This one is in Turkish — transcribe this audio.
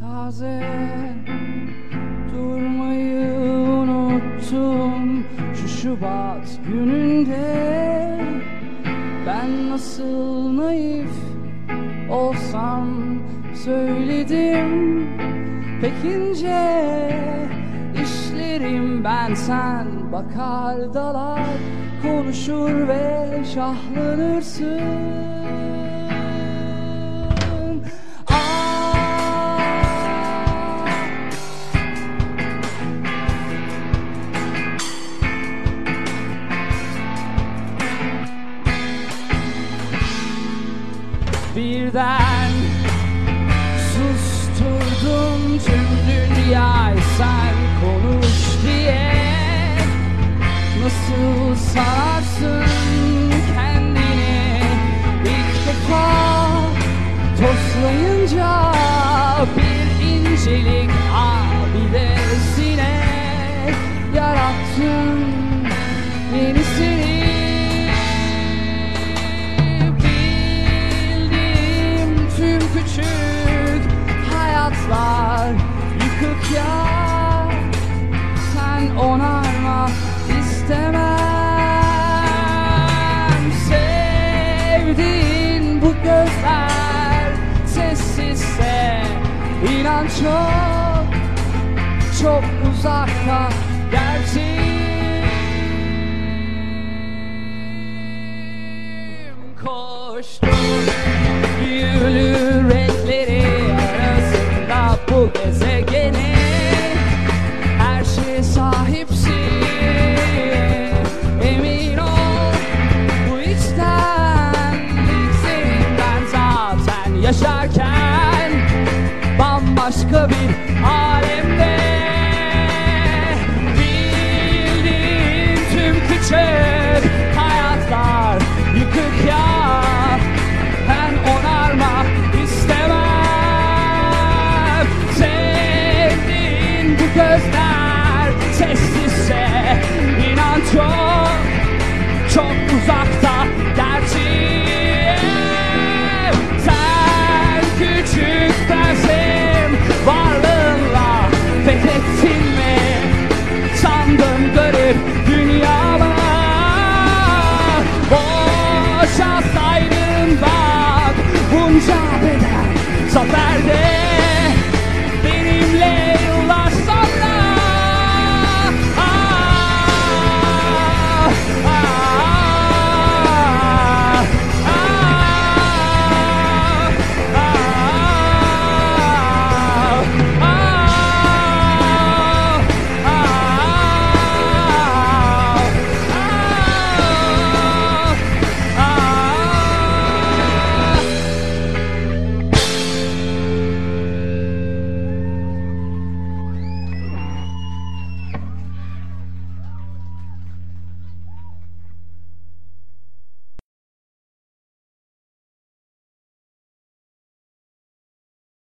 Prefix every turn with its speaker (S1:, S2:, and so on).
S1: taze Durmayı unuttum şu Şubat gününde. Ben nasıl naif olsam söyledim. Pek ince işlerim ben sen bakar dalar Konuşur ve şahlanırsın Birden susturdum tüm dünyayı. Sen konuş diye Nasıl sanarsın kendini? İlk defa Toslayınca bir incelik abidesine Yarattım yıkık ya Sen onarma istemem. Sevdiğin bu gözler sessizse inan çok çok uzakta gerçeğim Koştum büyülü renkleri arasında bu gezegene bambaşka bir alemde. Bildiğin tüm küçük hayatlar yıkık ya. Ben onarma istemem. Sevdiğin bu gözler sessizse inan çok